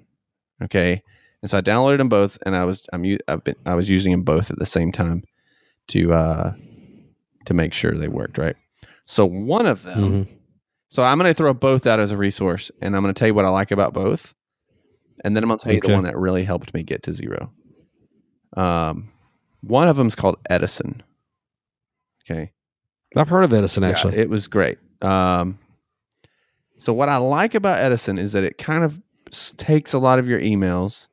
Okay, and so I downloaded them both, and I was I'm I've been I was using them both at the same time to uh to make sure they worked right. So one of them. Mhm. So I'm going to throw both out as a resource, and I'm going to tell you what I like about both, and then I'm going to tell you Okay. the one that really helped me get to zero. Um, one of them is called Edison. Okay, I've heard of Edison Yeah, actually. it was great. Um, so what I like about Edison is that it kind of takes a lot of your emails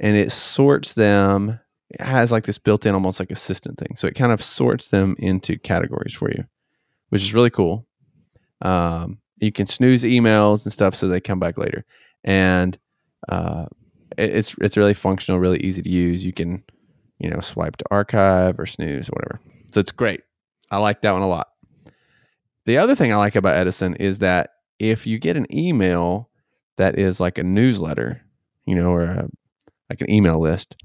and it sorts them. It has like this built-in, almost like assistant thing. So it kind of sorts them into categories for you, which is really cool. Um, you can snooze emails and stuff so they come back later, and uh, it- it's it's really functional, really easy to use. You can, you know, swipe to archive or snooze or whatever. So it's great. I like that one a lot. The other thing I like about Edison is that if you get an email that is like a newsletter, you know, or a, like an email list,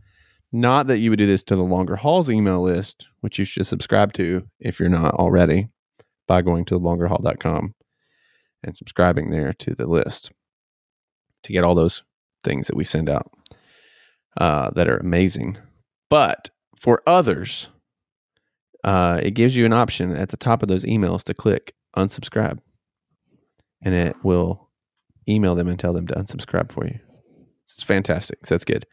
not that you would do this to the Longer Hauls email list, which you should subscribe to if you're not already by going to longerhaul.com and subscribing there to the list to get all those things that we send out uh, that are amazing. But for others, uh, it gives you an option at the top of those emails to click unsubscribe, and it will email them and tell them to unsubscribe for you. It's fantastic. So that's good.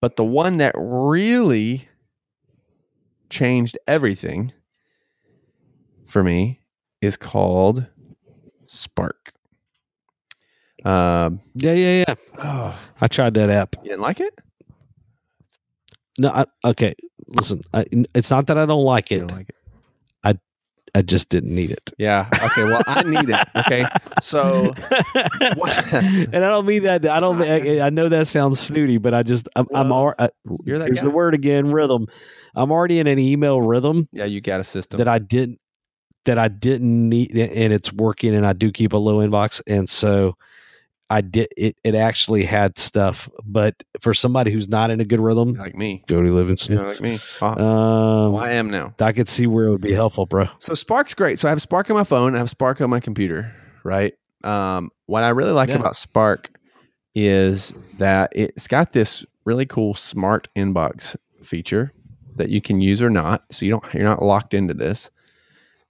But the one that really changed everything for me is called Spark. Um, yeah, yeah, yeah. oh, I tried that app. you didn't like it? No, I, okay. Listen, I, it's not that I don't like it. don't like it? I I just didn't need it. Yeah. Okay. Well, I need it. Okay. So and I don't mean that. I don't. I, I know that sounds snooty, but I just I'm, I'm Well, al- uh, you're that here's guy. the word again. Rhythm. I'm already in an email rhythm yeah, you got a system. that I didn't that I didn't need, and it's working. And I do keep a low inbox, and so I did. It it actually had stuff, but for somebody who's not in a good rhythm, like me. Jody Livingston, know, like me. Uh, um, well, I am now. I could see where it would be helpful, bro. So Spark's great. So I have Spark on my phone. I have Spark on my computer. Right. Um, what I really like Yeah. about Spark is that it's got this really cool smart inbox feature that you can use or not. So you don't you're not locked into this.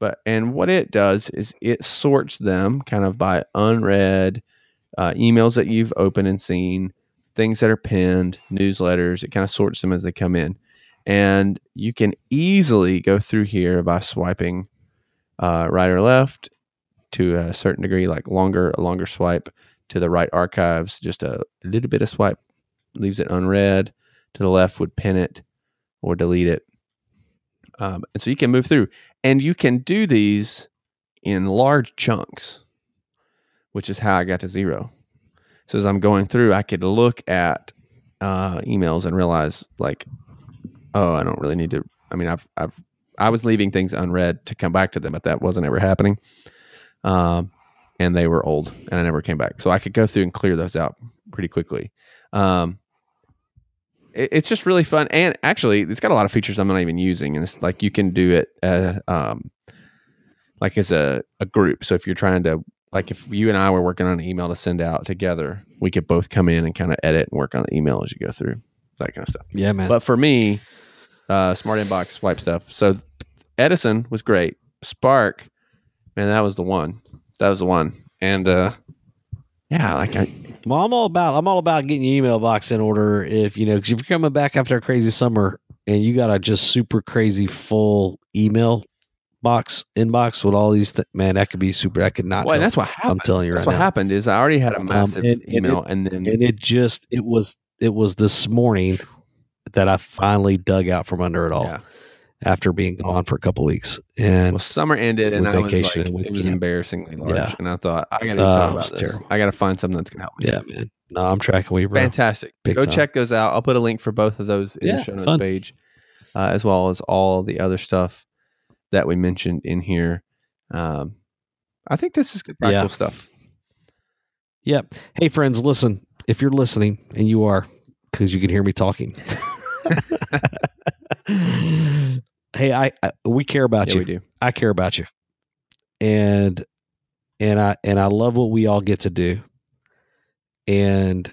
But and what it does is it sorts them kind of by unread uh, emails that you've opened and seen, things that are pinned, newsletters. It kind of sorts them as they come in, and you can easily go through here by swiping uh, right or left to a certain degree, like longer a longer swipe to the right archives. Just a little bit of swipe leaves it unread. To the left would pin it or delete it. Um, and so you can move through, and you can do these in large chunks, which is how I got to zero. So as I'm going through, I could look at uh, emails and realize like, oh, I don't really need to. I mean, I've I've I was leaving things unread to come back to them, but that wasn't ever happening. Um, and they were old, and I never came back. So I could go through and clear those out pretty quickly. Um, it's just really fun, and actually, it's got a lot of features I'm not even using. And it's like you can do it, uh, um, like as a, a group. So if you're trying to, like, if you and I were working on an email to send out together, we could both come in and kind of edit and work on the email as you go through that kind of stuff. Yeah, man. But for me, uh, smart inbox swipe stuff. So Edison was great. Spark, man, that was the one. That was the one. And uh, yeah, like I, Well, I'm all about I'm all about getting your email box in order. If you know, because if you're coming back after a crazy summer and you got a just super crazy full email box inbox with all these, th- man, that could be super. That could not. Well, that's what happened. I'm telling you that's right what now. happened is I already had a um, massive and- and email, and, then and it just it was it was this morning that I finally dug out from under it all yeah. After being gone for a couple weeks. And Well, summer ended, and I was like, and it was camp. embarrassingly large, Yeah. and I thought I got to it about this. terrible. I got to find something that's gonna help me. yeah, man. No, I'm tracking with you, bro. Fantastic. Big Go time. check those out. I'll put a link for both of those in Yeah, the show notes fun. page, uh, as well as all the other stuff that we mentioned in here. Um, I think this is good practical Yeah. stuff. Yep. Hey, friends, listen. If you're listening, and you are, because you can hear me talking. hey, I, I we care about Yeah, you. we do. I care about you, and and I and I love what we all get to do. And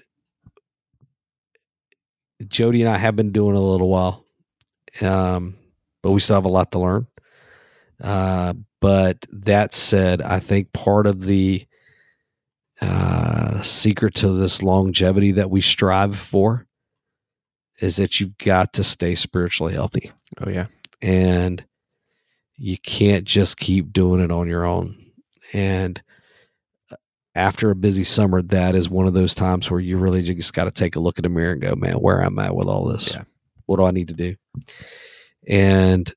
Jody and I have been doing it a little while, um, but we still have a lot to learn. Uh, but that said, I think part of the uh, secret to this longevity that we strive for is that you've got to stay spiritually healthy Oh yeah. and you can't just keep doing it on your own. And uh, after a busy summer, that is one of those times where you really just got to take a look in the mirror and go, man, where am I with all this? Yeah. What do I need to do? And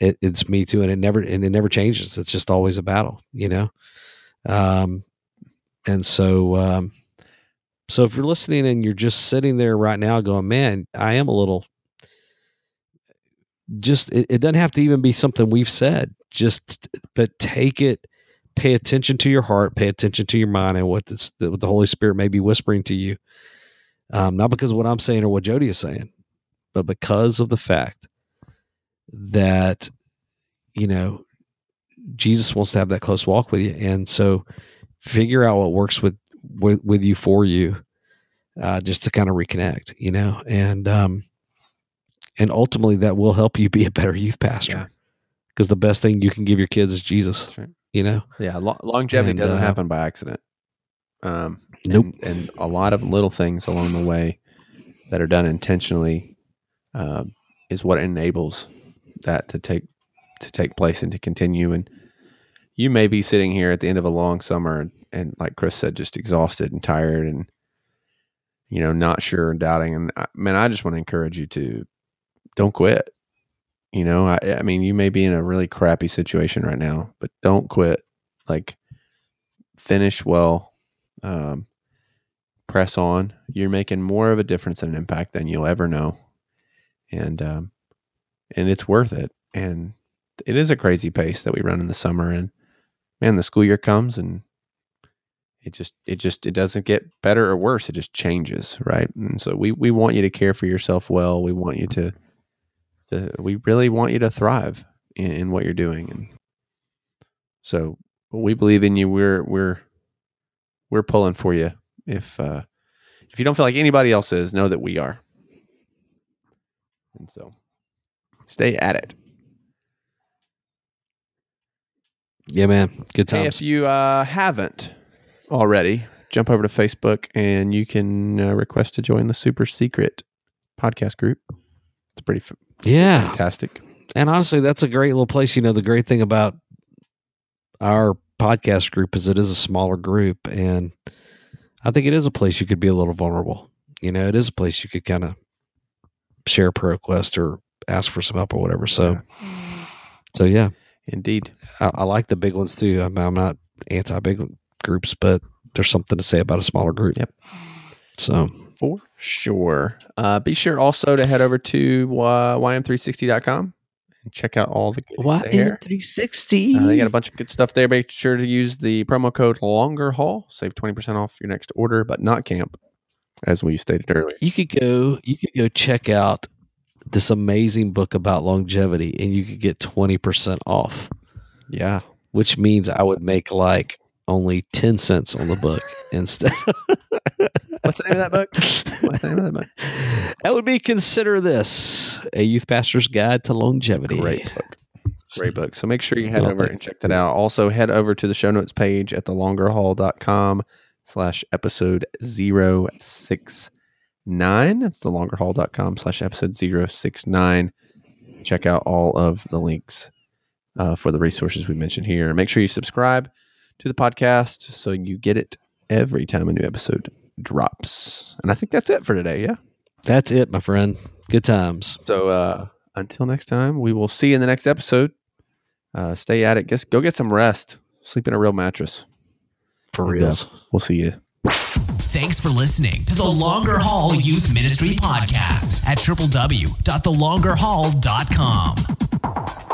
it, it's me too, and it never and it never changes. It's just always a battle, you know. Um, and so, um, so if you're listening and you're just sitting there right now, going, man, I am a little just it, it doesn't have to even be something we've said. Just but take it pay attention to your heart pay attention to your mind and what, this, what the holy spirit may be whispering to you. Um, not because of what i'm saying or what jody is saying but because of the fact that you know jesus wants to have that close walk with you. And so figure out what works with with, with you for you uh, just to kind of reconnect you know and um and ultimately that will help you be a better youth pastor because the best thing you can give your kids is jesus right. you know Yeah, lo- longevity And, doesn't uh, happen by accident. Um, Nope. And, and a lot of little things along the way that are done intentionally uh, is what enables that to take to take place and to continue. And you may be sitting here at the end of a long summer, and, like Chris said, just exhausted and tired, and you know, not sure and doubting. And I, man, I just want to encourage you to don't quit. You know, I, I mean, you may be in a really crappy situation right now, but don't quit. Like, finish well, um, press on. You're making more of a difference and an impact than you'll ever know, and um, and it's worth it. And it is a crazy pace that we run in the summer, and man, the school year comes and it just it just it doesn't get better or worse. It just changes, right? And so we we want you to care for yourself well. We want you to to, we really want you to thrive in, in what you're doing and so we believe in you we're we're we're pulling for you if uh if you don't feel like anybody else is know that we are and so stay at it yeah man good hey, times if you uh haven't already jump over to facebook and you can uh, request to join the super secret podcast group. It's pretty f- yeah. fantastic. And honestly that's a great little place. You know the great thing about our podcast group is it is a smaller group and i think it is a place you could be a little vulnerable. You know it is a place you could kind of share a prayer request or ask for some help or whatever. So so yeah. Indeed. I, I like the big ones too. I'm, I'm not anti-big groups but there's something to say about a smaller group Yep. so For sure. Uh, be sure also to head over to uh, ym360.com and check out all the goodies there. 360 Uh, they got a bunch of good stuff there. Make sure to use the promo code Longer Haul. Save 20% off your next order, but not camp, as we stated earlier. you could go you could go check out this amazing book about longevity and you could get 20% off Yeah. which means i would make like only 10 cents on the book instead What's the name of that book? What's the name of that book? that would be consider this a youth pastor's guide to longevity Great book. Great book. So make sure you head over and check that out. Also, head over to the show notes page at thelongerhaul.com slash episode 069. That's thelongerhaul.com slash episode 069. Check out all of the links uh, for the resources we mentioned here. Make sure you subscribe to the podcast so you get it every time a new episode drops. And I think that's it for today. Yeah. That's it, my friend. Good times. So uh, until next time, we will see you in the next episode. Uh, stay at it. Just go get some rest. Sleep in a real mattress. For And, uh, reals. we'll see you. Thanks for listening to the Longer Haul Youth Ministry Podcast at www.thelongerhaul.com.